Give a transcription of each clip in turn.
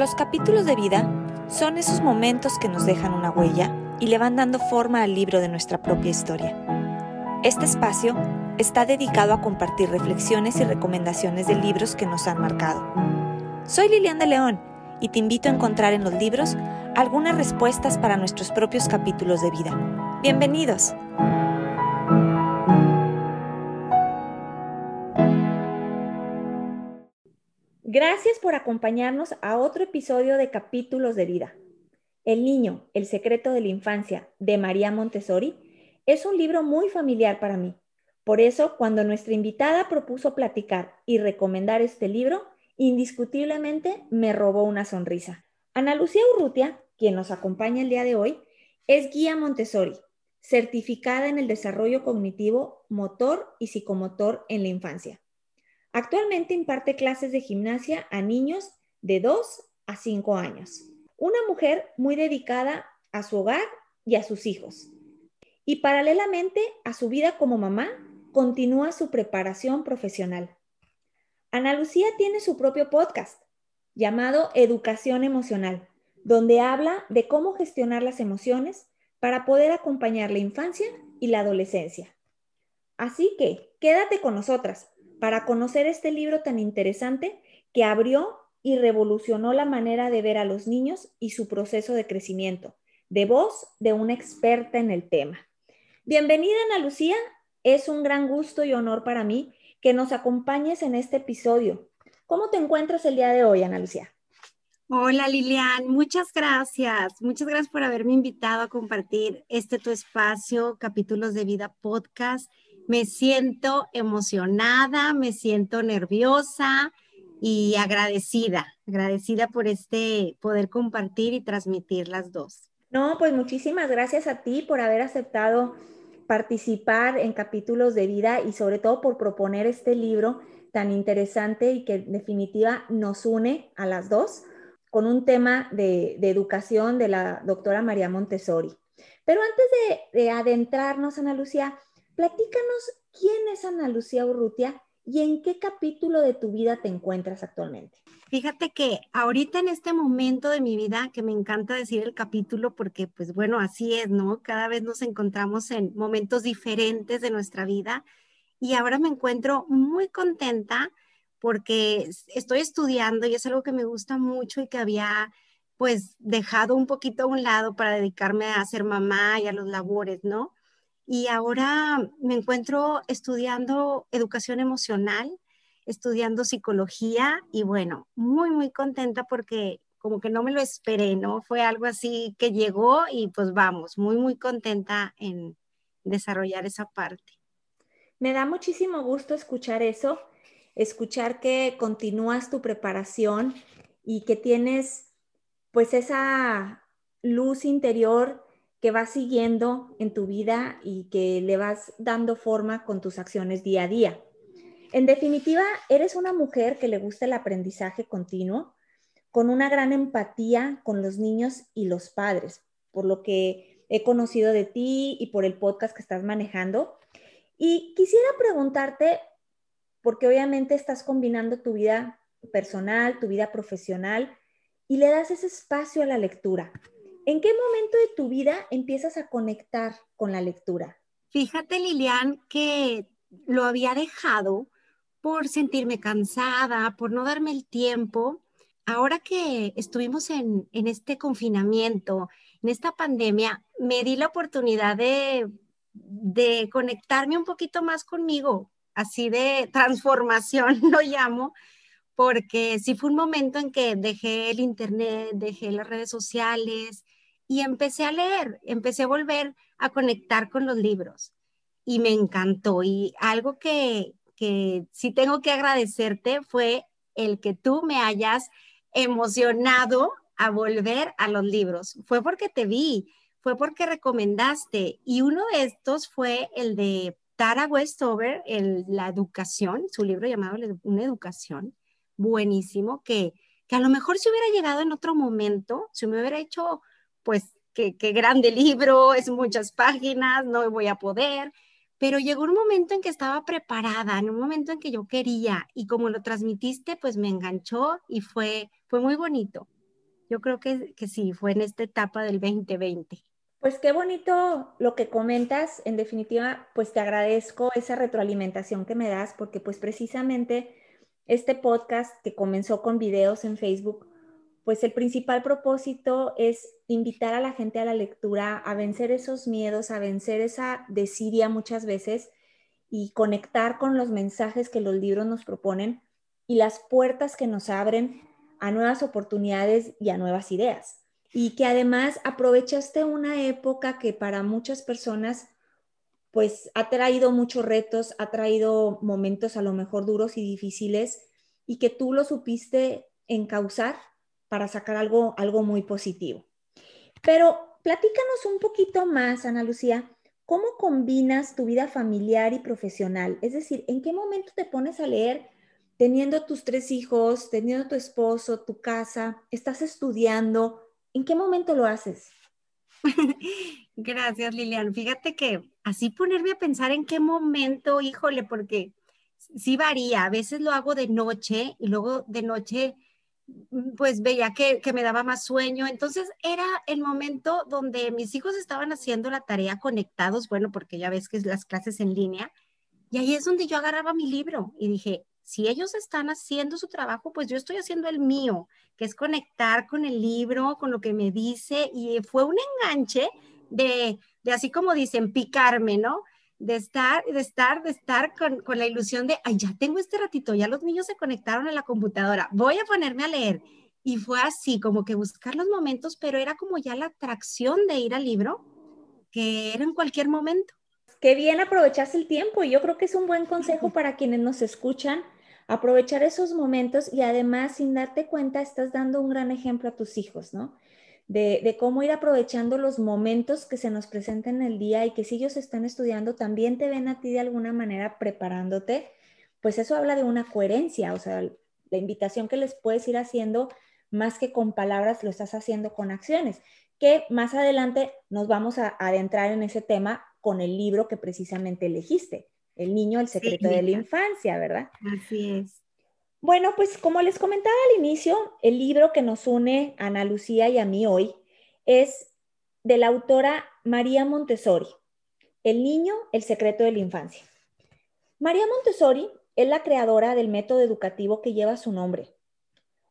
Los capítulos de vida son esos momentos que nos dejan una huella y le van dando forma al libro de nuestra propia historia. Este espacio está dedicado a compartir reflexiones y recomendaciones de libros que nos han marcado. Soy Lilian de León y te invito a encontrar en los libros algunas respuestas para nuestros propios capítulos de vida. Bienvenidos. Gracias por acompañarnos a otro episodio de Capítulos de Vida. El niño, el secreto de la infancia, de María Montessori, es un libro muy familiar para mí. Por eso, cuando nuestra invitada propuso platicar y recomendar este libro, indiscutiblemente me robó una sonrisa. Ana Lucía Urrutia, quien nos acompaña el día de hoy, es guía Montessori, certificada en el desarrollo cognitivo, motor y psicomotor en la infancia. Actualmente imparte clases de gimnasia a niños de 2 a 5 años. Una mujer muy dedicada a su hogar y a sus hijos. Y paralelamente a su vida como mamá, continúa su preparación profesional. Ana Lucía tiene su propio podcast llamado Educación Emocional, donde habla de cómo gestionar las emociones para poder acompañar la infancia y la adolescencia. Así que quédate con nosotras para conocer este libro tan interesante que abrió y revolucionó la manera de ver a los niños y su proceso de crecimiento, de voz de una experta en el tema. Bienvenida Ana Lucía, es un gran gusto y honor para mí que nos acompañes en este episodio. ¿Cómo te encuentras el día de hoy, Ana Lucía? Hola Lilian, muchas gracias. Muchas gracias por haberme invitado a compartir este tu espacio, Capítulos de Vida Podcast me siento emocionada, me siento nerviosa y agradecida, agradecida por este poder compartir y transmitir las dos. No, pues muchísimas gracias a ti por haber aceptado participar en capítulos de vida y sobre todo por proponer este libro tan interesante y que en definitiva nos une a las dos con un tema de, educación de la doctora María Montessori. Pero antes de, de adentrarnos, Ana Lucía, Platícanos quién es Ana Lucía Urrutia y en qué capítulo de tu vida te encuentras actualmente. Fíjate que ahorita en este momento de mi vida, que me encanta decir el capítulo porque pues bueno, así es, ¿no? Cada vez nos encontramos en momentos diferentes de nuestra vida y ahora me encuentro muy contenta porque estoy estudiando y es algo que me gusta mucho y que había pues dejado un poquito a un lado para dedicarme a ser mamá y a los labores, ¿no? Y ahora me encuentro estudiando educación emocional, estudiando psicología y bueno, muy, muy contenta porque como que no me lo esperé, ¿no? Fue algo así que llegó y pues vamos, muy, muy contenta en desarrollar esa parte. Me da muchísimo gusto escuchar eso, escuchar que continúas tu preparación y que tienes pues esa luz interior que vas siguiendo en tu vida y que le vas dando forma con tus acciones día a día. En definitiva, eres una mujer que le gusta el aprendizaje continuo, con una gran empatía con los niños y los padres, por lo que he conocido de ti y por el podcast que estás manejando. Y quisiera preguntarte, porque obviamente estás combinando tu vida personal, tu vida profesional, y le das ese espacio a la lectura. ¿En qué momento de tu vida empiezas a conectar con la lectura? Fíjate, Lilian, que lo había dejado por sentirme cansada, por no darme el tiempo. Ahora que estuvimos en, este confinamiento, en esta pandemia, me di la oportunidad de, de conectarme un poquito más conmigo, así de transformación lo llamo, porque sí fue un momento en que dejé el internet, dejé las redes sociales y empecé a leer, empecé a volver a conectar con los libros y me encantó. Y algo que, que sí tengo que agradecerte fue el que tú me hayas emocionado a volver a los libros. Fue porque te vi, fue porque recomendaste y uno de estos fue el de Tara Westover, el, La Educación, su libro llamado Una Educación buenísimo que, que a lo mejor si hubiera llegado en otro momento, si me hubiera hecho, pues, qué grande libro, es muchas páginas, no voy a poder, pero llegó un momento en que estaba preparada, en un momento en que yo quería y como lo transmitiste, pues me enganchó y fue, fue muy bonito. yo creo que, que sí, fue en esta etapa del 2020. Pues qué bonito lo que comentas. En definitiva, pues te agradezco esa retroalimentación que me das porque pues precisamente este podcast que comenzó con videos en Facebook, pues el principal propósito es invitar a la gente a la lectura, a vencer esos miedos, a vencer esa desidia muchas veces y conectar con los mensajes que los libros nos proponen y las puertas que nos abren a nuevas oportunidades y a nuevas ideas. Y que además aprovechaste una época que para muchas personas pues ha traído muchos retos, ha traído momentos a lo mejor duros y difíciles y que tú lo supiste encauzar para sacar algo, algo muy positivo. Pero platícanos un poquito más, Ana Lucía, ¿cómo combinas tu vida familiar y profesional? Es decir, ¿en qué momento te pones a leer teniendo tus tres hijos, teniendo tu esposo, tu casa, estás estudiando? ¿En qué momento lo haces? Gracias, Lilian. Fíjate que así ponerme a pensar en qué momento, híjole, porque sí varía. A veces lo hago de noche y luego de noche pues veía que, me daba más sueño. Entonces era el momento donde mis hijos estaban haciendo la tarea conectados, bueno, porque ya ves que es las clases en línea, y ahí es donde yo agarraba mi libro y dije, si ellos están haciendo su trabajo, pues yo estoy haciendo el mío, que es conectar con el libro, con lo que me dice, y fue un enganche de, de así como dicen, picarme, ¿no? De estar, de estar, de estar con, con, la ilusión de, ay, ya tengo este ratito, ya los niños se conectaron a la computadora, voy a ponerme a leer. Y fue así, como que buscar los momentos, pero era como ya la atracción de ir al libro, que era en cualquier momento. Qué bien aprovecharse el tiempo y yo creo que es un buen consejo para quienes nos escuchan, aprovechar esos momentos y además sin darte cuenta estás dando un gran ejemplo a tus hijos, ¿no? De, cómo ir aprovechando los momentos que se nos presentan en el día y que si ellos están estudiando, también te ven a ti de alguna manera preparándote, pues eso habla de una coherencia, o sea, la invitación que les puedes ir haciendo, más que con palabras, lo estás haciendo con acciones, que más adelante nos vamos a adentrar en ese tema con el libro que precisamente elegiste, El niño, el secreto de la infancia, ¿verdad? Así es. Bueno, pues como les comentaba al inicio, el libro que nos une a Ana Lucía y a mí hoy es de la autora María Montessori, El niño, el secreto de la infancia. María Montessori es la creadora del método educativo que lleva su nombre,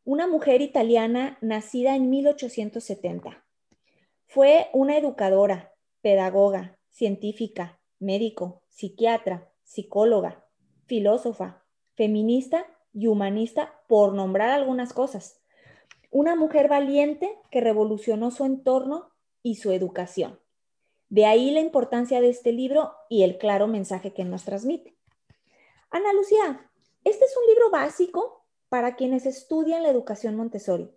una mujer italiana nacida en 1870. Fue una educadora, pedagoga, científica, médico, psiquiatra, psicóloga, filósofa, feminista y humanista, por nombrar algunas cosas. Una mujer valiente que revolucionó su entorno y su educación. De ahí la importancia de este libro y el claro mensaje que nos transmite. Ana Lucía, este es un libro básico para quienes estudian la educación Montessori,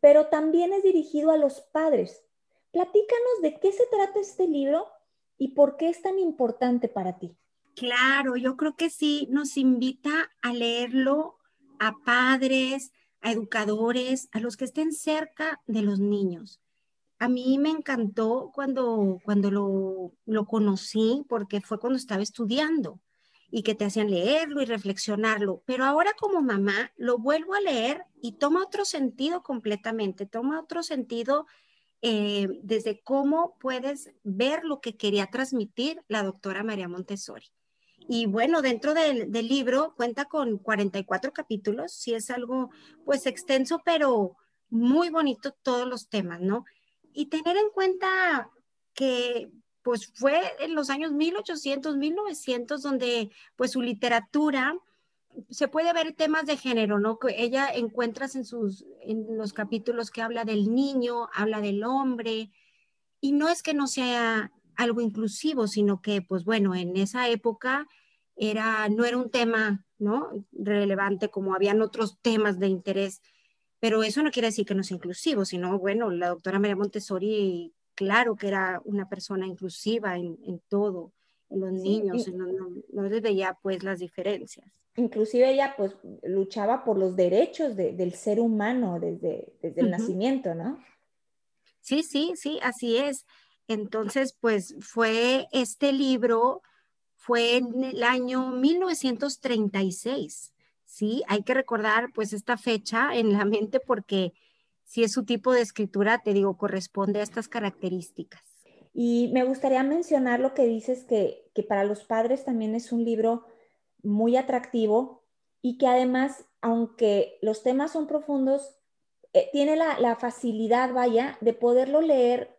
pero también es dirigido a los padres. Platícanos de qué se trata este libro y por qué es tan importante para ti. Claro, yo creo que sí nos invita a leerlo a padres, a educadores, a los que estén cerca de los niños. A mí me encantó cuando, cuando lo, lo conocí, porque fue cuando estaba estudiando y que te hacían leerlo y reflexionarlo. Pero ahora como mamá lo vuelvo a leer y toma otro sentido completamente, toma otro sentido eh, desde cómo puedes ver lo que quería transmitir la doctora María Montessori. Y bueno, dentro del, libro cuenta con 44 capítulos, sí es algo pues extenso, pero muy bonito todos los temas, ¿no? Y tener en cuenta que pues fue en los años 1800, 1900, donde pues su literatura se puede ver temas de género, ¿no? Que ella encuentras en sus, en los capítulos que habla del niño, habla del hombre, y no es que no sea algo inclusivo, sino que, pues bueno, en esa época era, no era un tema, ¿no? Relevante como habían otros temas de interés, pero eso no quiere decir que no sea inclusivo, sino, bueno, la doctora María Montessori, claro que era una persona inclusiva en, todo, en los niños, no, no, les veía pues las diferencias. Inclusive ella pues luchaba por los derechos del ser humano desde, desde el nacimiento, ¿no? Sí, sí, sí, así es. Entonces, pues fue este libro, fue en el año 1936, ¿sí? Hay que recordar pues esta fecha en la mente porque si es su tipo de escritura, te digo, corresponde a estas características. Y me gustaría mencionar lo que dices, que, que para los padres también es un libro muy atractivo y que además, aunque los temas son profundos, eh, tiene la, facilidad, vaya, de poderlo leer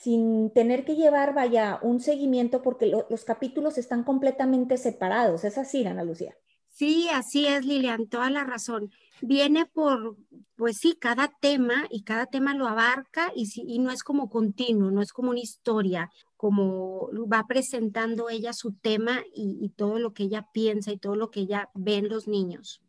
sin tener que llevar, vaya, un seguimiento porque los capítulos están completamente separados. ¿Es así, Ana Lucía? Sí, así es, Lilian, toda la razón. Viene por, pues sí, cada tema y cada tema lo abarca y, y no es como continuo, no es como una historia, como va presentando ella su tema y, todo lo que ella piensa y todo lo que ella ve en los niños.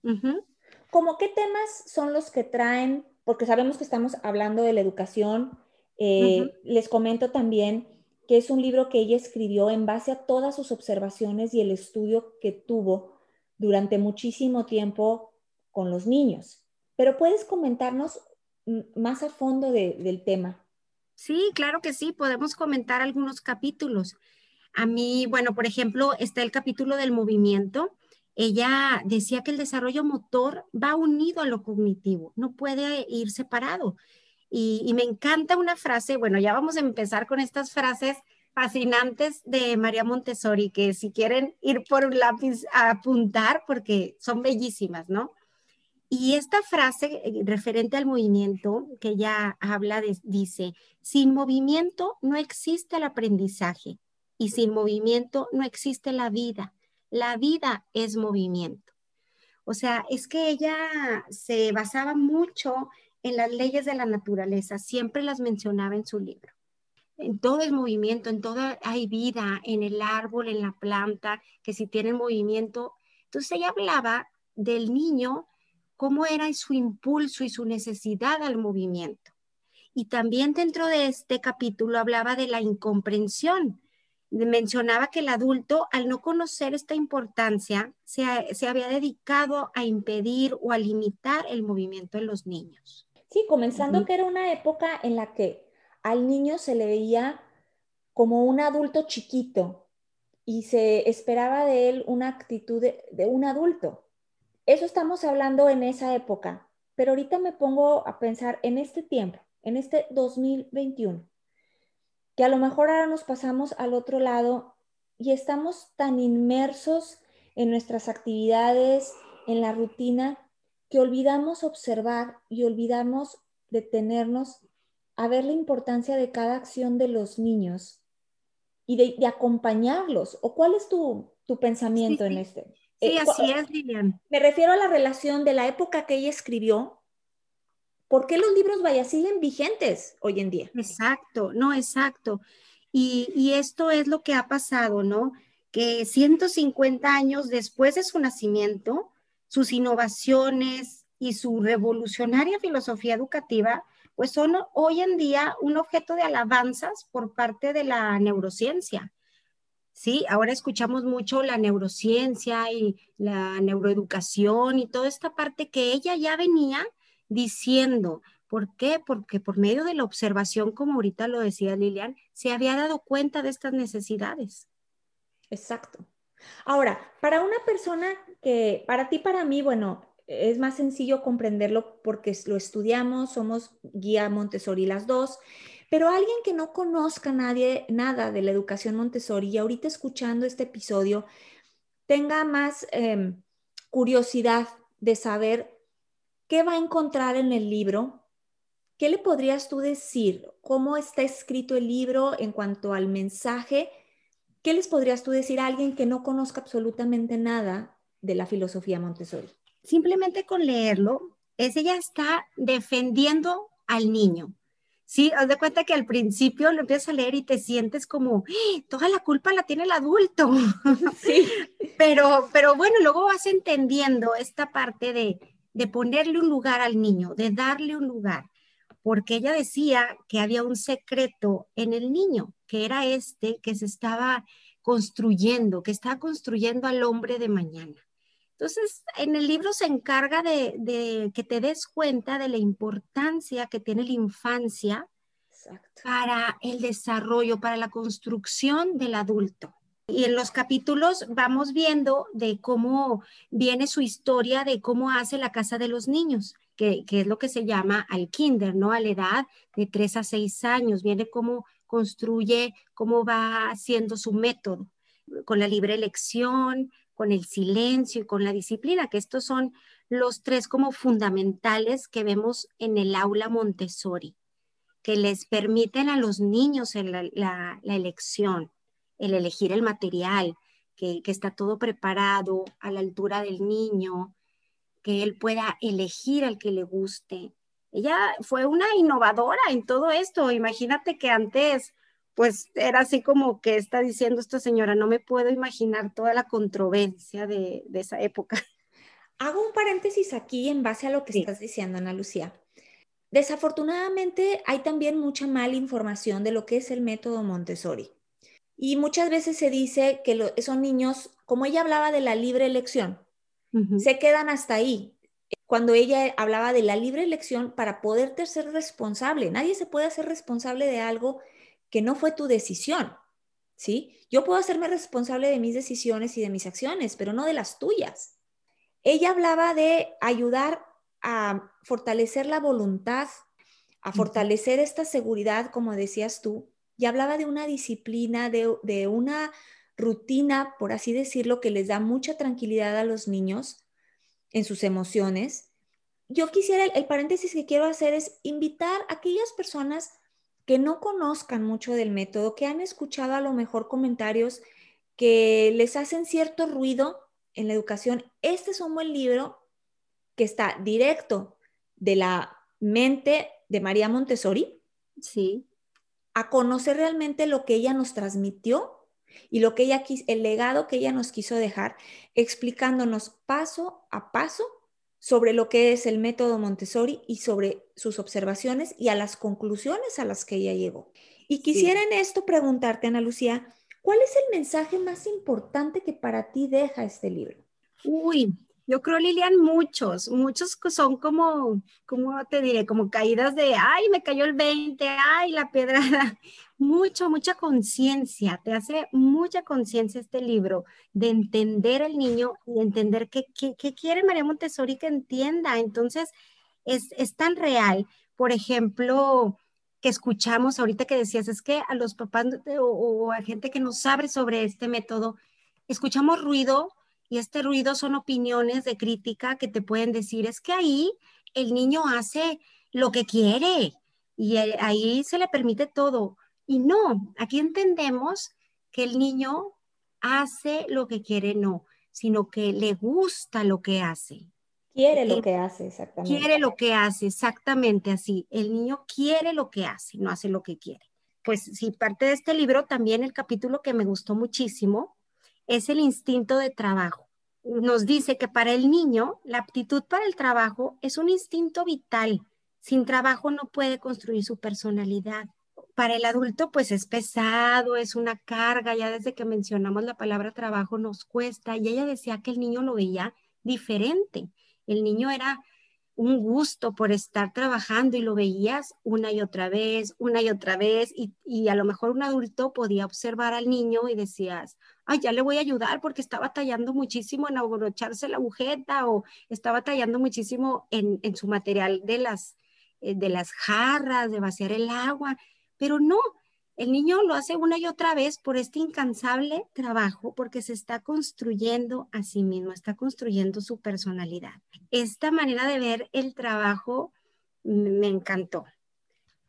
¿Cómo qué temas son los que traen? Porque sabemos que estamos hablando de la educación. Eh, les comento también que es un libro que ella escribió en base a todas sus observaciones y el estudio que tuvo durante muchísimo tiempo con los niños. Pero puedes comentarnos más a fondo del tema. Sí, claro que sí, podemos comentar algunos capítulos. A mí, bueno, por ejemplo, está el capítulo del movimiento. Ella decía que el desarrollo motor va unido a lo cognitivo, no puede ir separado. Y, me encanta una frase, bueno, ya vamos a empezar con estas frases fascinantes de María Montessori, que si quieren ir por un lápiz a apuntar, porque son bellísimas, ¿no? Y esta frase eh, referente al movimiento que ella habla, dice, sin movimiento no existe el aprendizaje y sin movimiento no existe la vida. La vida es movimiento. O sea, es que ella se basaba mucho en las leyes de la naturaleza, siempre las mencionaba en su libro en todo es movimiento, en todo hay vida, en el árbol, en la planta, que si tienen movimiento. Entonces ella hablaba del niño, cómo era su impulso y su necesidad al movimiento. Y también dentro de este capítulo hablaba de la incomprensión. Mencionaba que el adulto, al no conocer esta importancia, se, se había dedicado a impedir o a limitar el movimiento de los niños. Sí, comenzando que era una época en la que al niño se le veía como un adulto chiquito y se esperaba de él una actitud de, un adulto. Eso estamos hablando en esa época, pero ahorita me pongo a pensar en este tiempo, en este 2021, que a lo mejor ahora nos pasamos al otro lado y estamos tan inmersos en nuestras actividades, en la rutina, que olvidamos observar y olvidamos detenernos a ver la importancia de cada acción de los niños y de, acompañarlos. ¿O cuál es tu, pensamiento en este? Sí, eh, así es, Lilian. Me refiero a la relación de la época que ella escribió. ¿Por qué los libros, vaya, siguen vigentes hoy en día? Exacto, no, exacto. Y, y esto es lo que ha pasado, ¿no? Que 150 años después de su nacimiento, sus innovaciones y su revolucionaria filosofía educativa pues son hoy en día un objeto de alabanzas por parte de la neurociencia. Sí, ahora escuchamos mucho la neurociencia y la neuroeducación y toda esta parte que ella ya venía diciendo. ¿Por qué? Porque por medio de la observación, como ahorita lo decía Lilian, se había dado cuenta de estas necesidades. Exacto. Ahora, para una persona que, para ti, para mí, bueno, es más sencillo comprenderlo porque lo estudiamos, somos guía Montessori las dos, pero alguien que no conozca nadie, nada de la educación Montessori y ahorita escuchando este episodio tenga más em, curiosidad de saber qué va a encontrar en el libro, ¿qué le podrías tú decir? ¿Cómo está escrito el libro en cuanto al mensaje? ¿Qué les podrías tú decir a alguien que no conozca absolutamente nada de la filosofía Montessori? simplemente con leerlo, es ella está defendiendo al niño. Sí, haz de cuenta que al principio lo empiezas a leer y te sientes como, ¡Ah! toda la culpa la tiene el adulto. Sí. pero, pero bueno, luego vas entendiendo esta parte de, de ponerle un lugar al niño, de darle un lugar, porque ella decía que había un secreto en el niño, que era este que se estaba construyendo, que estaba construyendo al hombre de mañana. Entonces, en el libro se encarga de, que te des cuenta de la importancia que tiene la infancia para el desarrollo, para la construcción del adulto. Y en los capítulos vamos viendo de cómo viene su historia de cómo hace la casa de los niños, que, es lo que se llama al kinder, ¿no? A la edad de 3 a 6 años. Viene cómo construye, cómo va haciendo su método, con la libre elección, con el silencio y con la disciplina, que estos son los tres como fundamentales que vemos en el aula Montessori, que les permiten a los niños la elección el elegir el material, que, está todo preparado a la altura del niño, que él pueda elegir al que le guste. Ella fue una innovadora en todo esto. Imagínate que antes, pues era así como que está diciendo esta señora, no me puedo imaginar toda la controversia de, esa época. Hago un paréntesis aquí en base a lo que estás diciendo, Ana Lucía. Desafortunadamente hay también mucha mala información de lo que es el método Montessori. Y muchas veces se dice que esos niños, como ella hablaba de la libre elección, se quedan hasta ahí. Cuando ella hablaba de la libre elección para poderte ser responsable, nadie se puede hacer responsable de algo que no fue tu decisión, ¿sí? Yo puedo hacerme responsable de mis decisiones y de mis acciones, pero no de las tuyas. Ella hablaba de ayudar a fortalecer la voluntad, a fortalecer esta seguridad, como decías tú, y hablaba de una disciplina, de, una rutina, por así decirlo, que les da mucha tranquilidad a los niños en sus emociones. Yo quisiera, el, paréntesis que quiero hacer es invitar a aquellas personas que no conozcan mucho del método, que han escuchado a lo mejor comentarios que les hacen cierto ruido en la educación. Este es un buen libro que está directo de la mente de María Montessori. Sí a conocer realmente lo que ella nos transmitió y lo que ella el legado que ella nos quiso dejar, explicándonos paso a paso sobre lo que es el método Montessori y sobre sus observaciones y a las conclusiones a las que ella llegó. Y quisiera en esto preguntarte, Ana Lucía, ¿cuál es el mensaje más importante que para ti deja este libro? Uy, yo creo, Lilian, muchos, muchos son como, como te diré, como caídas de, ay, me cayó el 20, ay, la pedrada. Mucho, mucha conciencia, te hace mucha conciencia este libro de entender al niño y entender qué, quiere María Montessori que entienda. Entonces, es, es tan real. Por ejemplo, que escuchamos ahorita que decías, es que a los papás o, o a gente que no sabe sobre este método, escuchamos ruido y este ruido son opiniones de crítica que te pueden decir, es que ahí el niño hace lo que quiere y ahí se le permite todo. Y no, aquí entendemos que el niño hace lo que quiere, no, sino que le gusta lo que hace. Quiere lo que hace, exactamente. Quiere lo que hace, exactamente así. El niño quiere lo que hace, no hace lo que quiere. Pues sí, parte de este libro, también el capítulo que me gustó muchísimo, es el instinto de trabajo. Nos dice que para el niño la aptitud para el trabajo es un instinto vital. Sin trabajo no puede construir su personalidad. Para el adulto pues es pesado, es una carga, ya desde que mencionamos la palabra trabajo nos cuesta y ella decía que el niño lo veía diferente. El niño era un gusto por estar trabajando y lo veías una y otra vez, una y otra vez, y, a lo mejor un adulto podía observar al niño y decías, ay, ya le voy a ayudar porque está batallando muchísimo en abrocharse la agujeta o está batallando muchísimo en, su material de las, eh, de las jarras, de vaciar el agua, pero no, el niño lo hace una y otra vez por este incansable trabajo, porque se está construyendo a sí mismo, está construyendo su personalidad. Esta manera de ver el trabajo me encantó.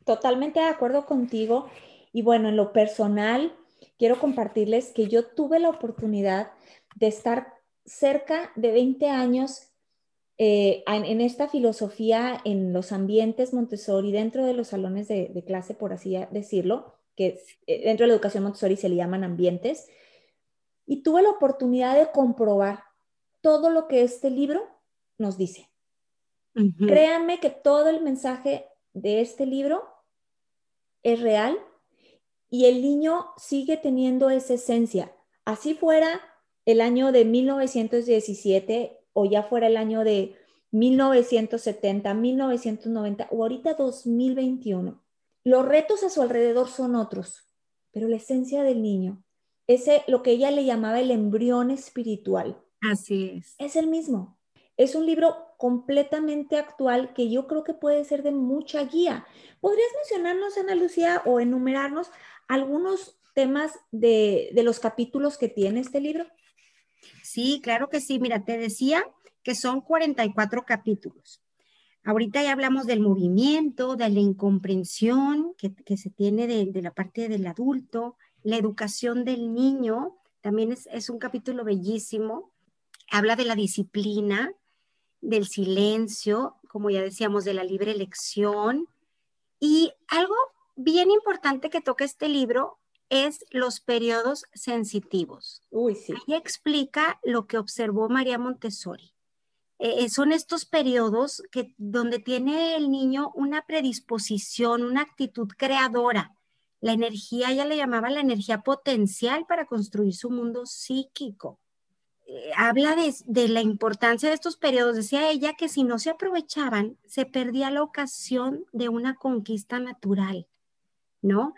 Totalmente de acuerdo contigo. Y bueno, en lo personal, quiero compartirles que yo tuve la oportunidad de estar cerca de 20 años eh, en, esta filosofía, en los ambientes Montessori, dentro de los salones de clase, por así decirlo que eh, dentro de la educación Montessori se le llaman ambientes, y tuve la oportunidad de comprobar todo lo que este libro nos dice. Créanme que todo el mensaje de este libro es real y el niño sigue teniendo esa esencia. Así fuera el año de 1917 o ya fuera el año de 1970, 1990 o ahorita 2021. Los retos a su alrededor son otros, pero la esencia del niño ese, lo que ella le llamaba el embrión espiritual. Así es. Es el mismo. Es un libro completamente actual que yo creo que puede ser de mucha guía. ¿Podrías mencionarnos, Ana Lucía, o enumerarnos algunos temas de, de los capítulos que tiene este libro? Sí, claro que sí. Mira, te decía que son 44 capítulos. Ahorita ya hablamos del movimiento, de la incomprensión que, se tiene de, la parte del adulto, la educación del niño, también es, es un capítulo bellísimo. Habla de la disciplina, del silencio, como ya decíamos, de la libre elección. Y algo bien importante que toca este libro es los periodos sensitivos. Uy, sí. Ahí explica lo que observó María Montessori. Eh, eh, son estos periodos que, donde tiene el niño una predisposición, una actitud creadora. La energía, ella le llamaba la energía potencial para construir su mundo psíquico. Eh, habla de, de, la importancia de estos periodos. Decía ella que si no se aprovechaban, se perdía la ocasión de una conquista natural, ¿no?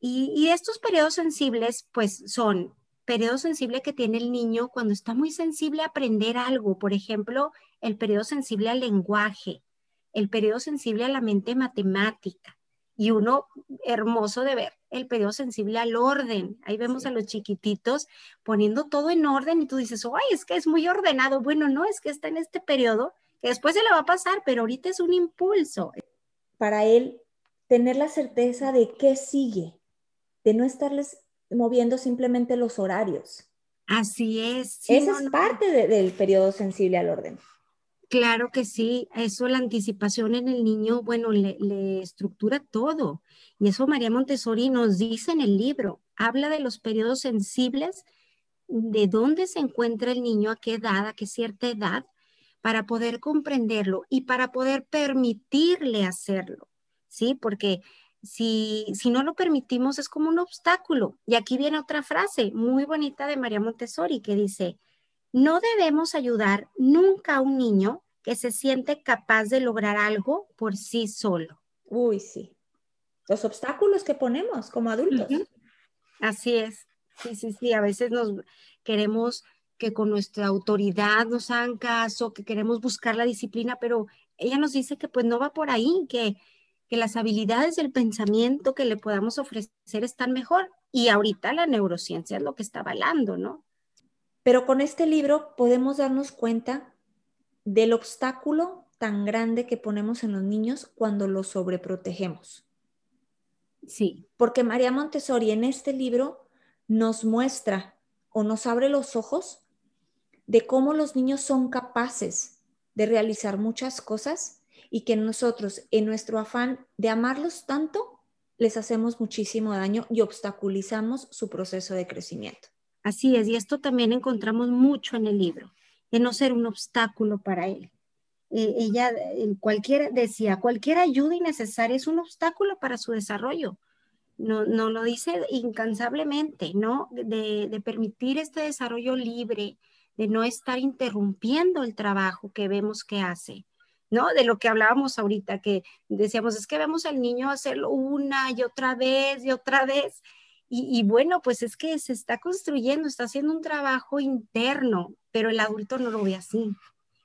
Y, y estos periodos sensibles, pues son periodo sensible que tiene el niño cuando está muy sensible a aprender algo, por ejemplo, el periodo sensible al lenguaje, el periodo sensible a la mente matemática y uno hermoso de ver, el periodo sensible al orden. Ahí vemos a los chiquititos poniendo todo en orden y tú dices, ay, es que es muy ordenado. Bueno, no, es que está en este periodo que después se le va a pasar, pero ahorita es un impulso. Para él, tener la certeza de qué sigue, de no estarles moviendo simplemente los horarios. Así es. Esa es parte del periodo sensible al orden. Claro que sí, eso la anticipación en el niño, bueno, le, estructura todo. Y eso María Montessori nos dice en el libro, habla de los periodos sensibles, de dónde se encuentra el niño, a qué edad, a qué cierta edad, para poder comprenderlo y para poder permitirle hacerlo, ¿sí? Porque si, si no lo permitimos es como un obstáculo. Y aquí viene otra frase muy bonita de María Montessori que dice, no debemos ayudar nunca a un niño que se siente capaz de lograr algo por sí solo. Uy, sí. Los obstáculos que ponemos como adultos. Así es. Sí, sí, sí. A veces nos queremos que con nuestra autoridad nos hagan caso, que queremos buscar la disciplina, pero ella nos dice que pues no va por ahí, que que las habilidades del pensamiento que le podamos ofrecer están mejor. Y ahorita la neurociencia es lo que está avalando, ¿no? Pero con este libro podemos darnos cuenta del obstáculo tan grande que ponemos en los niños cuando los sobreprotegemos. Sí. Porque María Montessori en este libro nos muestra o nos abre los ojos de cómo los niños son capaces de realizar muchas cosas y que nosotros en nuestro afán de amarlos tanto, les hacemos muchísimo daño y obstaculizamos su proceso de crecimiento. Así es, y esto también encontramos mucho en el libro, de no ser un obstáculo para él. Eh, ella, cualquier, decía, cualquier ayuda innecesaria es un obstáculo para su desarrollo. No, no lo dice incansablemente, ¿no? De, de permitir este desarrollo libre, de no estar interrumpiendo el trabajo que vemos que hace. ¿no? De lo que hablábamos ahorita, que decíamos, es que vemos al niño hacerlo una y otra vez y otra vez. Y, bueno, pues es que se está construyendo, está haciendo un trabajo interno, pero el adulto no lo ve así.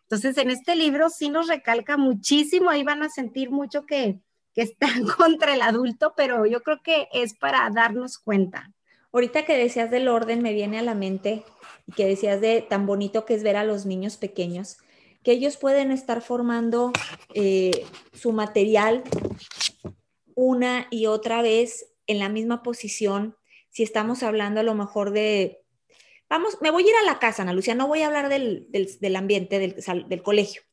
Entonces, en este libro sí nos recalca muchísimo, ahí van a sentir mucho que, que están contra el adulto, pero yo creo que es para darnos cuenta. Ahorita que decías del orden, me viene a la mente y que decías de tan bonito que es ver a los niños pequeños que ellos pueden estar formando eh, su material una y otra vez en la misma posición. Si estamos hablando a lo mejor de, vamos, me voy a ir a la casa, Ana Lucia, no voy a hablar del, del, ambiente del, del colegio,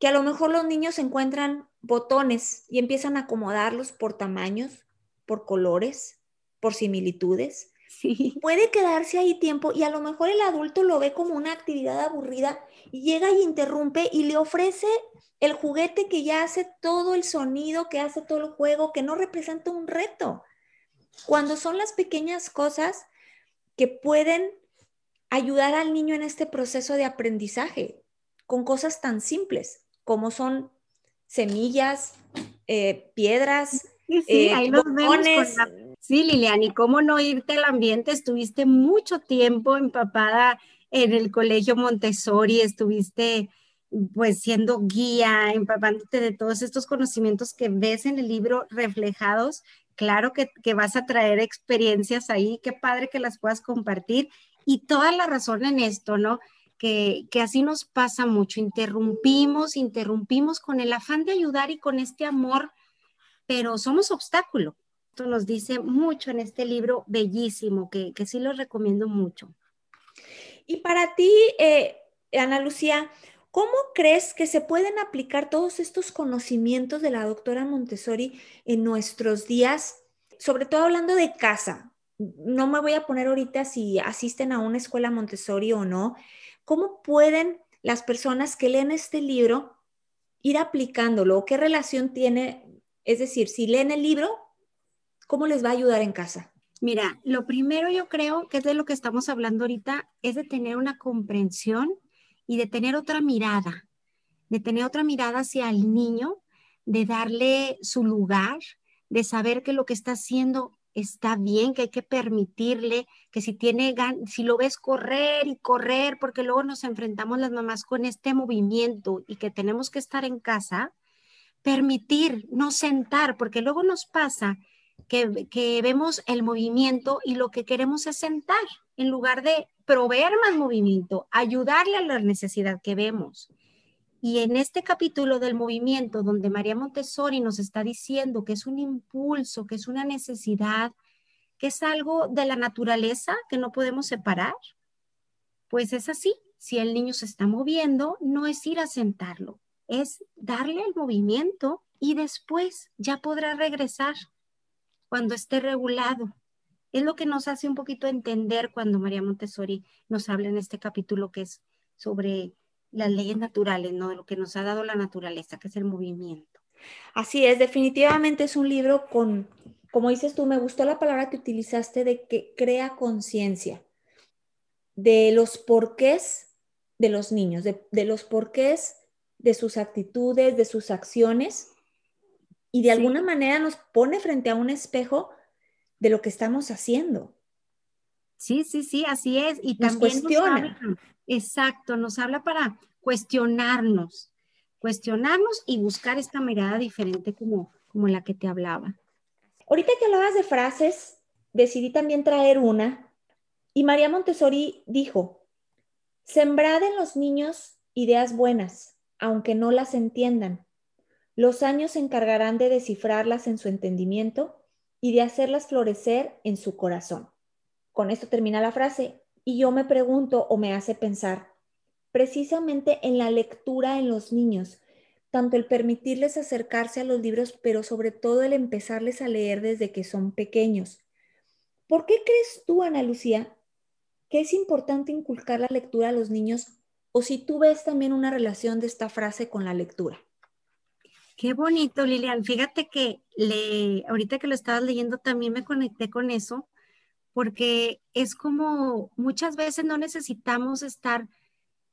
que a lo mejor los niños encuentran botones y empiezan a acomodarlos por tamaños, por colores, por similitudes. Sí. Puede quedarse ahí tiempo y a lo mejor el adulto lo ve como una actividad aburrida y llega y interrumpe y le ofrece el juguete que ya hace todo el sonido, que hace todo el juego, que no representa un reto. Cuando son las pequeñas cosas que pueden ayudar al niño en este proceso de aprendizaje, con cosas tan simples como son semillas, eh, piedras, sí, eh, ahí los vemos Sí, Lilian, y cómo no irte al ambiente, estuviste mucho tiempo empapada en el colegio Montessori, estuviste pues siendo guía, empapándote de todos estos conocimientos que ves en el libro reflejados. Claro que, que vas a traer experiencias ahí, qué padre que las puedas compartir y toda la razón en esto, ¿no? Que, que, así nos pasa mucho, interrumpimos, interrumpimos con el afán de ayudar y con este amor, pero somos obstáculo esto nos dice mucho en este libro bellísimo, que, que sí lo recomiendo mucho. Y para ti, eh, Ana Lucía, ¿cómo crees que se pueden aplicar todos estos conocimientos de la doctora Montessori en nuestros días, sobre todo hablando de casa? No me voy a poner ahorita si asisten a una escuela Montessori o no. ¿Cómo pueden las personas que leen este libro ir aplicándolo? ¿Qué relación tiene? Es decir, si leen el libro, ¿Cómo les va a ayudar en casa? Mira, lo primero yo creo que es de lo que estamos hablando ahorita, es de tener una comprensión y de tener otra mirada, de tener otra mirada hacia el niño, de darle su lugar, de saber que lo que está haciendo está bien, que hay que permitirle, que si tiene si lo ves correr y correr, porque luego nos enfrentamos las mamás con este movimiento y que tenemos que estar en casa, permitir, no sentar, porque luego nos pasa que, vemos el movimiento y lo que queremos es sentar en lugar de proveer más movimiento, ayudarle a la necesidad que vemos. Y en este capítulo del movimiento, donde María Montessori nos está diciendo que es un impulso, que es una necesidad, que es algo de la naturaleza que no podemos separar, pues es así. Si el niño se está moviendo, no es ir a sentarlo, es darle el movimiento y después ya podrá regresar cuando esté regulado. Es lo que nos hace un poquito entender cuando María Montessori nos habla en este capítulo que es sobre las leyes naturales, ¿no? De lo que nos ha dado la naturaleza, que es el movimiento. Así es, definitivamente es un libro con, como dices tú, me gustó la palabra que utilizaste de que crea conciencia de los porqués de los niños, de, de, los porqués de sus actitudes, de sus acciones y de alguna manera nos pone frente a un espejo de lo que estamos haciendo. Sí, sí, sí, así es. Y nos cuestiona. exacto, nos habla para cuestionarnos, cuestionarnos y buscar esta mirada diferente como, como la que te hablaba. Ahorita que hablabas de frases, decidí también traer una. Y María Montessori dijo, sembrad en los niños ideas buenas, aunque no las entiendan. Los años se encargarán de descifrarlas en su entendimiento y de hacerlas florecer en su corazón. Con esto termina la frase y yo me pregunto o me hace pensar, precisamente en la lectura en los niños, tanto el permitirles acercarse a los libros, pero sobre todo el empezarles a leer desde que son pequeños. ¿Por qué crees tú, Ana Lucía, que es importante inculcar la lectura a los niños o si tú ves también una relación de esta frase con la lectura? Qué bonito, Lilian. Fíjate que le, ahorita que lo estabas leyendo también me conecté con eso, porque es como muchas veces no necesitamos estar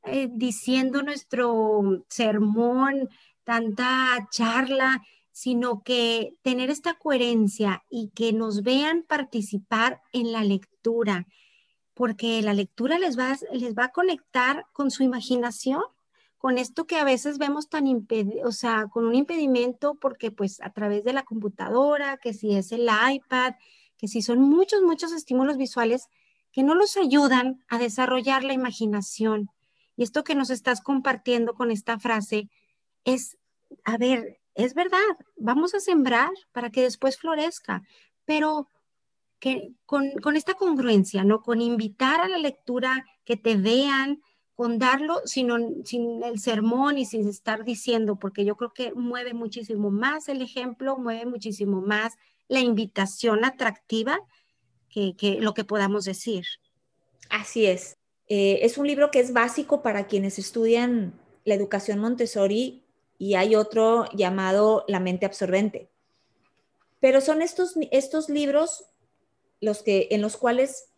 eh, diciendo nuestro sermón, tanta charla, sino que tener esta coherencia y que nos vean participar en la lectura, porque la lectura les va, les va a conectar con su imaginación con esto que a veces vemos tan o sea, con un impedimento porque pues a través de la computadora, que si es el iPad, que si son muchos, muchos estímulos visuales que no los ayudan a desarrollar la imaginación. Y esto que nos estás compartiendo con esta frase es, a ver, es verdad, vamos a sembrar para que después florezca, pero que con, con esta congruencia, ¿no? Con invitar a la lectura, que te vean, con darlo sino, sin el sermón y sin estar diciendo, porque yo creo que mueve muchísimo más el ejemplo, mueve muchísimo más la invitación atractiva que, lo que podamos decir. Así es. Eh, es un libro que es básico para quienes estudian la educación Montessori y hay otro llamado La mente absorbente. Pero son estos, estos libros los que, en los cuales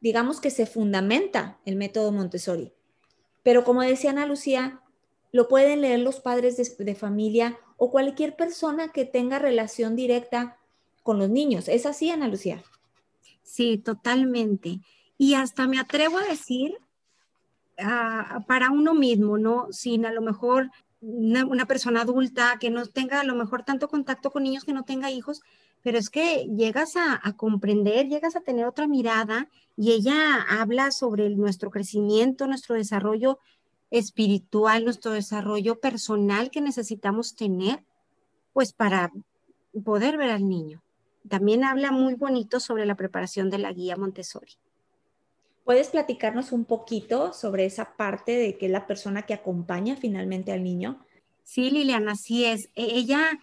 digamos que se fundamenta el método Montessori. Pero como decía Ana Lucía, lo pueden leer los padres de, familia o cualquier persona que tenga relación directa con los niños. ¿Es así, Ana Lucía? Sí, totalmente. Y hasta me atrevo a decir ah, para uno mismo, ¿no? Sin a lo mejor una, persona adulta que no tenga a lo mejor tanto contacto con niños, que no tenga hijos, pero es que llegas a, comprender, llegas a tener otra mirada y ella habla sobre nuestro crecimiento, nuestro desarrollo espiritual, nuestro desarrollo personal que necesitamos tener, pues para poder ver al niño. También habla muy bonito sobre la preparación de la guía Montessori. ¿Puedes platicarnos un poquito sobre esa parte de que es la persona que acompaña finalmente al niño? Sí, Liliana, así es. E, ella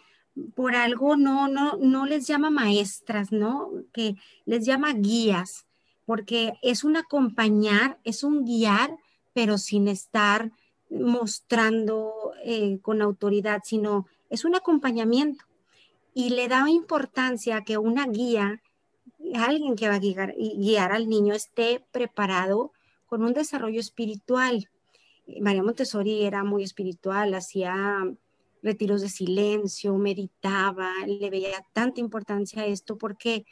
por algo no, no, no les llama maestras, ¿no? Que les llama guías, porque es un acompañar, es un guiar, pero sin estar mostrando eh, con autoridad, sino es un acompañamiento. Y le da importancia que una guía alguien que va a guiar, al niño esté preparado con un desarrollo espiritual. María Montessori era muy espiritual, hacía retiros de silencio, meditaba, le veía tanta importancia a esto porque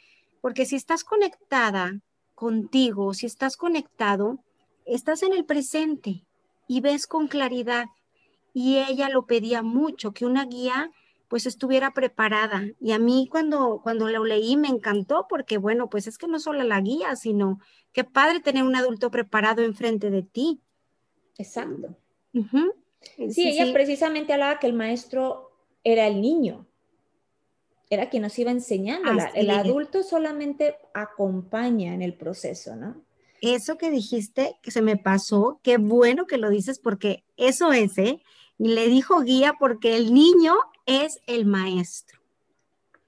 porque si estás conectada contigo, si estás conectado, estás en el presente y ves con claridad. Y ella lo pedía mucho, que una guía pues estuviera preparada. Y a mí cuando, cuando lo leí me encantó porque, bueno, pues es que no solo la guía, sino qué padre tener un adulto preparado enfrente de ti. Exacto. sí, ella precisamente hablaba que el maestro era el niño, era quien nos iba enseñando. el adulto solamente acompaña en el proceso, ¿no? Eso que dijiste, que se me pasó, qué bueno que lo dices porque eso es, ¿eh? Y le dijo guía porque el niño es el maestro.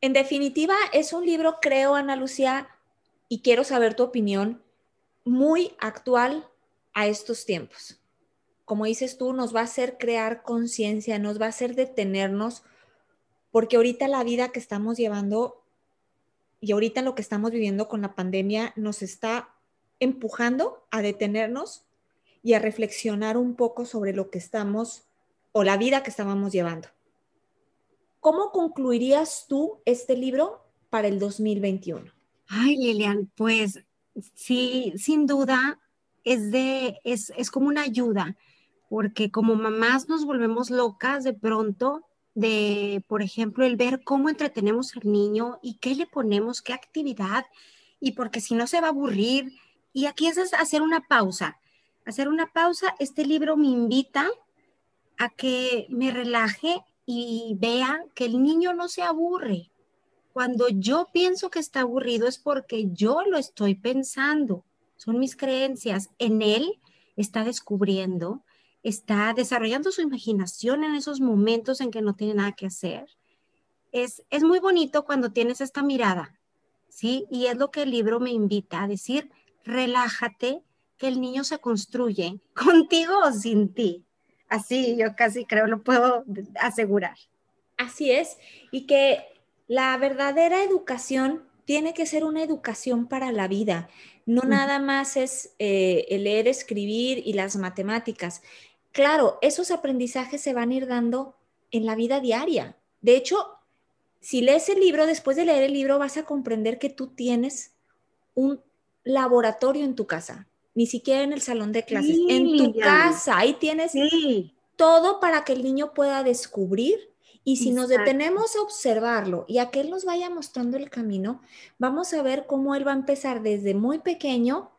En definitiva, es un libro, creo, Ana Lucía, y quiero saber tu opinión, muy actual a estos tiempos. Como dices tú, nos va a hacer crear conciencia, nos va a hacer detenernos, porque ahorita la vida que estamos llevando y ahorita lo que estamos viviendo con la pandemia nos está empujando a detenernos y a reflexionar un poco sobre lo que estamos o la vida que estábamos llevando. ¿Cómo concluirías tú este libro para el 2021? Ay, Lilian, pues sí, sin duda es de, es, es como una ayuda, porque como mamás nos volvemos locas de pronto de, por ejemplo, el ver cómo entretenemos al niño y qué le ponemos, qué actividad, y porque si no se va a aburrir. Y aquí es hacer una pausa. Hacer una pausa, este libro me invita a que me relaje y vea que el niño no se aburre. Cuando yo pienso que está aburrido es porque yo lo estoy pensando. Son mis creencias. En él está descubriendo, está desarrollando su imaginación en esos momentos en que no tiene nada que hacer. Es, es muy bonito cuando tienes esta mirada, ¿sí? Y es lo que el libro me invita a decir, relájate, que el niño se construye contigo o sin ti. Así yo casi creo lo puedo asegurar. Así es, y que la verdadera educación tiene que ser una educación para la vida, no nada más es eh, el leer, escribir y las matemáticas. Claro, esos aprendizajes se van a ir dando en la vida diaria. De hecho, si lees el libro, después de leer el libro vas a comprender que tú tienes un laboratorio en tu casa ni siquiera en el salón de clases, en tu casa, ahí tienes todo para que el niño pueda descubrir. Y si nos detenemos a observarlo y a que él nos vaya mostrando el camino, vamos a ver cómo él va a empezar desde muy pequeño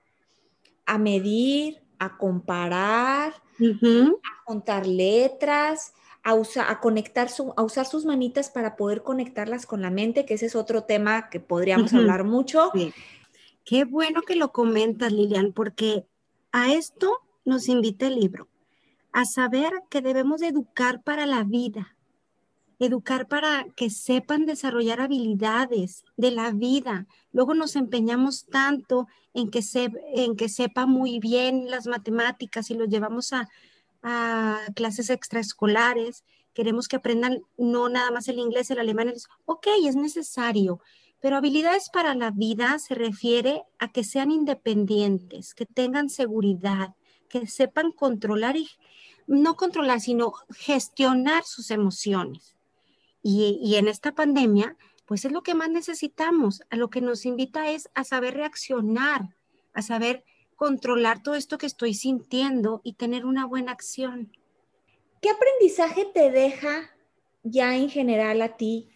a medir, a comparar, a contar letras, a, a conectar su, a usar sus manitas para poder conectarlas con la mente, que ese es otro tema que podríamos hablar mucho. Qué bueno que lo comentas, Lilian, porque a esto nos invita el libro, a saber que debemos educar para la vida, educar para que sepan desarrollar habilidades de la vida. Luego nos empeñamos tanto en que, se, sepa muy bien las matemáticas y los llevamos a, a clases extraescolares. Queremos que aprendan no nada más el inglés, el alemán. El... Ok, es necesario, pero habilidades para la vida se refiere a que sean independientes, que tengan seguridad, que sepan controlar y no controlar, sino gestionar sus emociones. Y, en esta pandemia, pues es lo que más necesitamos. A lo que nos invita es a saber reaccionar, a saber controlar todo esto que estoy sintiendo y tener una buena acción. ¿Qué aprendizaje te deja ya en general a ti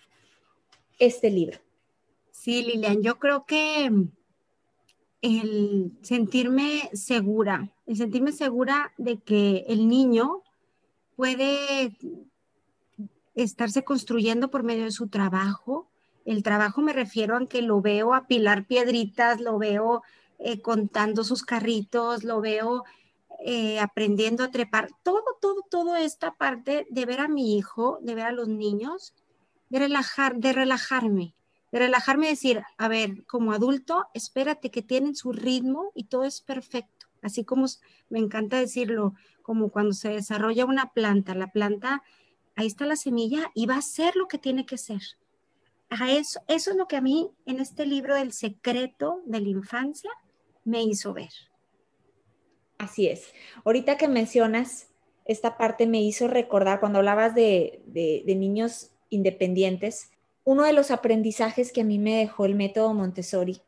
este libro? Sí, Lilian, yo creo que el sentirme segura, el sentirme segura de que el niño puede estarse construyendo por medio de su trabajo. El trabajo me refiero a que lo veo apilar piedritas, lo veo eh, contando sus carritos, lo veo eh, aprendiendo a trepar. Todo, todo, todo esta parte de ver a mi hijo, de ver a los niños, de relajar, de relajarme, de relajarme y decir, a ver, como adulto, espérate que tienen su ritmo y todo es perfecto. Así como me encanta decirlo, como cuando se desarrolla una planta, la planta, ahí está la semilla y va a ser lo que tiene que ser. Eso, eso es lo que a mí en este libro del secreto de la infancia me hizo ver. Así es. Ahorita que mencionas esta parte me hizo recordar cuando hablabas de, de niños independientes, uno de los aprendizajes que a mí me dejó el método Montessori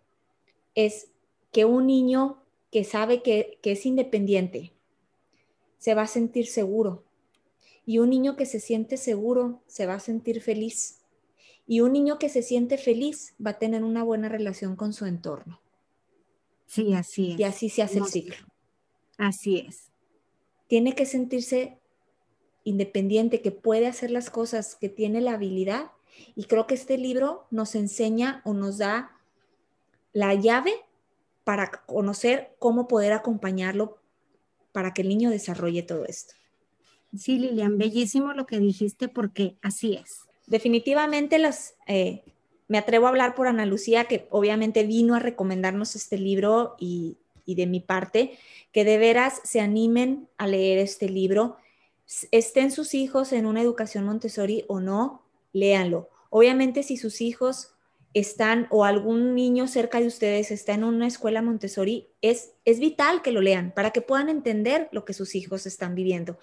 es que un niño que sabe que, es independiente se va a sentir seguro. Y un niño que se siente seguro se va a sentir feliz. Y un niño que se siente feliz va a tener una buena relación con su entorno. Sí, así es. Y así se hace el ciclo. Así es. Tiene que sentirse independiente, que puede hacer las cosas, que tiene la habilidad y creo que este libro nos enseña o nos da la llave para conocer cómo poder acompañarlo para que el niño desarrolle todo esto. Sí, Lilian, bellísimo lo que dijiste porque así es. Definitivamente las, eh, me atrevo a hablar por Ana Lucía, que obviamente vino a recomendarnos este libro y, y de mi parte, que de veras se animen a leer este libro, estén sus hijos en una educación Montessori o no, léanlo. Obviamente si sus hijos están o algún niño cerca de ustedes está en una escuela Montessori, es, es vital que lo lean para que puedan entender lo que sus hijos están viviendo.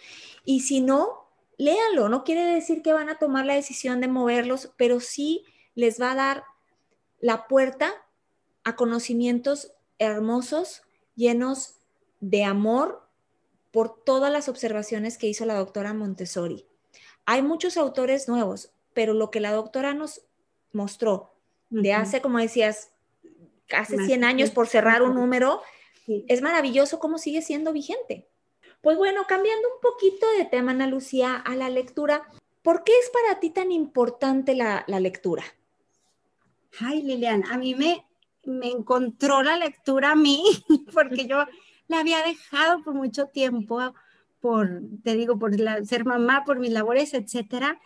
Y si no, léanlo. No quiere decir que van a tomar la decisión de moverlos, pero sí les va a dar la puerta a conocimientos hermosos, llenos de amor por todas las observaciones que hizo la doctora Montessori. Hay muchos autores nuevos pero lo que la doctora nos mostró de hace, como decías, hace 100 años por cerrar un número, es maravilloso cómo sigue siendo vigente. Pues bueno, cambiando un poquito de tema, Ana Lucía, a la lectura, ¿por qué es para ti tan importante la, lectura? Ay, Lilian, a mí me, me encontró la lectura a mí, porque yo la había dejado por mucho tiempo, por, te digo, por ser mamá, por mis labores, etcétera.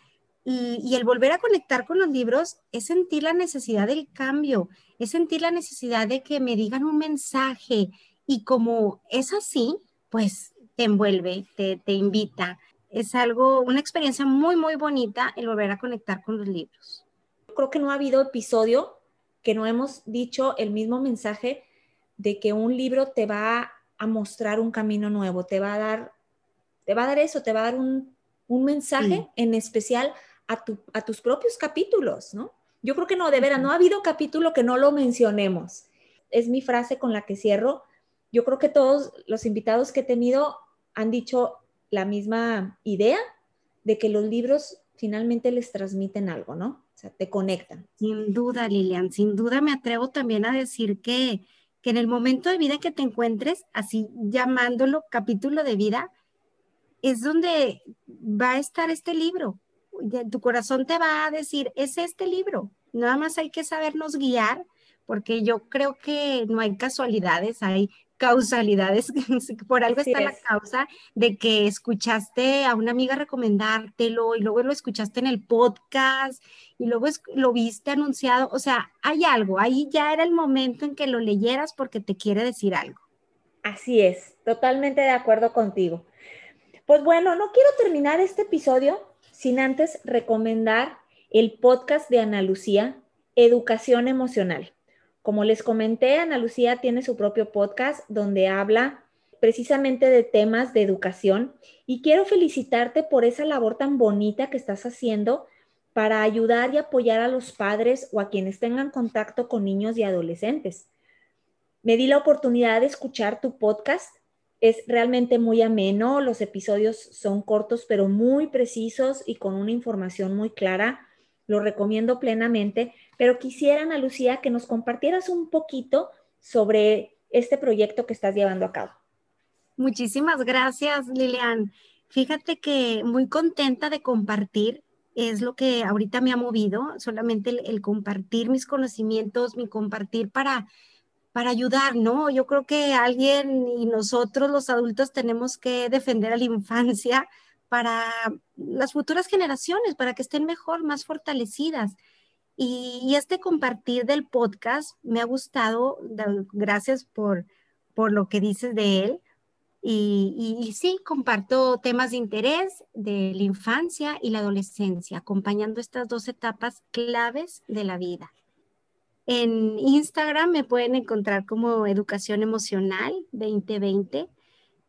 Y, el volver a conectar con los libros es sentir la necesidad del cambio, es sentir la necesidad de que me digan un mensaje y como es así, pues te envuelve, te, te invita. Es algo, una experiencia muy, muy bonita el volver a conectar con los libros. Creo que no ha habido episodio que no hemos dicho el mismo mensaje de que un libro te va a mostrar un camino nuevo, te va a dar, te va a dar eso, te va a dar un, un mensaje en especial a, tus propios capítulos, ¿no? Yo creo que no, de veras, no ha habido capítulo que no lo mencionemos. Es mi frase con la que cierro. Yo creo que todos los invitados que he tenido han dicho la misma idea de que los libros finalmente les transmiten algo, ¿no? O sea, te conectan. Sin duda, Lilian, sin duda me atrevo también a decir que, que en el momento de vida que te encuentres, así llamándolo capítulo de vida, es donde va a estar este libro, tu corazón te va a decir, es este libro. Nada más hay que sabernos guiar, porque yo creo que no hay casualidades, hay causalidades, por algo está la causa de que escuchaste a una amiga recomendártelo y luego lo escuchaste en el podcast y luego lo viste anunciado, o sea, hay algo, ahí ya era el momento en que lo leyeras porque te quiere decir algo. Así es, totalmente de acuerdo contigo. Pues bueno, no quiero terminar este episodio sin antes recomendar el podcast de Ana Lucía, Educación Emocional. Como les comenté, Ana Lucía tiene su propio podcast donde habla precisamente de temas de educación y quiero felicitarte por esa labor tan bonita que estás haciendo para ayudar y apoyar a los padres o a quienes tengan contacto con niños y adolescentes. Me di la oportunidad de escuchar tu podcast. Es realmente muy ameno, los episodios son cortos pero muy precisos y con una información muy clara. Lo recomiendo plenamente, pero quisiera, Ana Lucía, que nos compartieras un poquito sobre este proyecto que estás llevando a cabo. Muchísimas gracias, Lilian. Fíjate que muy contenta de compartir es lo que ahorita me ha movido, solamente el, compartir mis conocimientos, mi compartir para, para ayudar, ¿no? Yo creo que alguien y nosotros los adultos tenemos que defender a la infancia para las futuras generaciones, para que estén mejor, más fortalecidas. Y, y este compartir del podcast me ha gustado, gracias por, por lo que dices de él. Y, sí, comparto temas de interés de la infancia y la adolescencia, acompañando estas dos etapas claves de la vida. En Instagram me pueden encontrar como Educación Emocional 2020,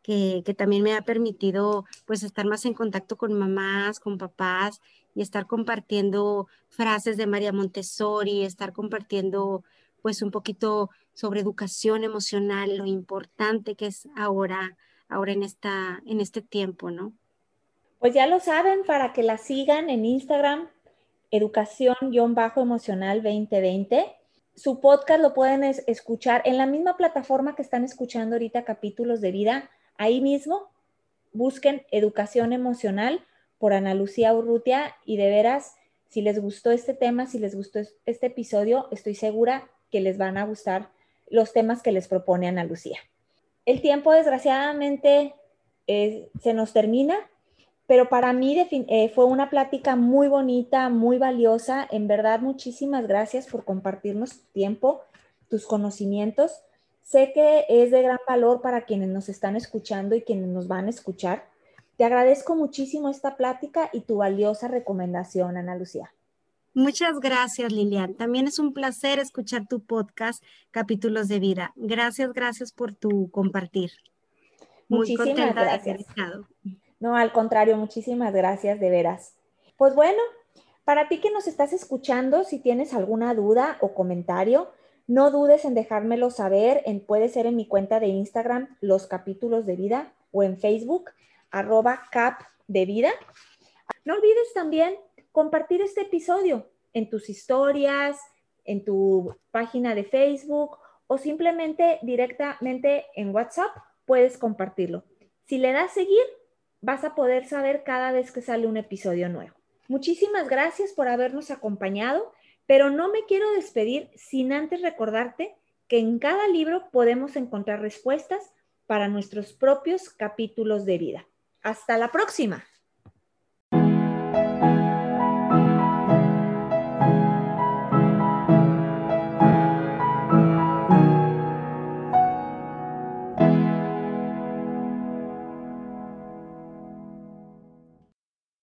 que, también me ha permitido pues estar más en contacto con mamás, con papás y estar compartiendo frases de María Montessori, estar compartiendo pues un poquito sobre educación emocional, lo importante que es ahora ahora en, esta, en este tiempo, ¿no? Pues ya lo saben, para que la sigan en Instagram, educación-emocional 2020. Su podcast lo pueden escuchar en la misma plataforma que están escuchando ahorita capítulos de vida. Ahí mismo busquen educación emocional por Ana Lucía Urrutia y de veras, si les gustó este tema, si les gustó este episodio, estoy segura que les van a gustar los temas que les propone Ana Lucía. El tiempo, desgraciadamente, se nos termina, pero para mí eh, fue una plática muy bonita, muy valiosa. En verdad, muchísimas gracias por compartirnos tu tiempo, tus conocimientos. Sé que es de gran valor para quienes nos están escuchando y quienes nos van a escuchar. Te agradezco muchísimo esta plática y tu valiosa recomendación, Ana Lucía. Muchas gracias, Lilian. También es un placer escuchar tu podcast, Capítulos de Vida. Gracias, gracias por tu compartir. Muy muchísimas gracias. No, al contrario, muchísimas gracias, de veras. Pues bueno, para ti que nos estás escuchando, si tienes alguna duda o comentario, no dudes en dejármelo saber. En, puede ser en mi cuenta de Instagram, Los Capítulos de Vida, o en Facebook, arroba cap de vida. No olvides también compartir este episodio en tus historias, en tu página de Facebook o simplemente directamente en WhatsApp puedes compartirlo. Si le das seguir, vas a poder saber cada vez que sale un episodio nuevo. Muchísimas gracias por habernos acompañado, pero no me quiero despedir sin antes recordarte que en cada libro podemos encontrar respuestas para nuestros propios capítulos de vida. Hasta la próxima.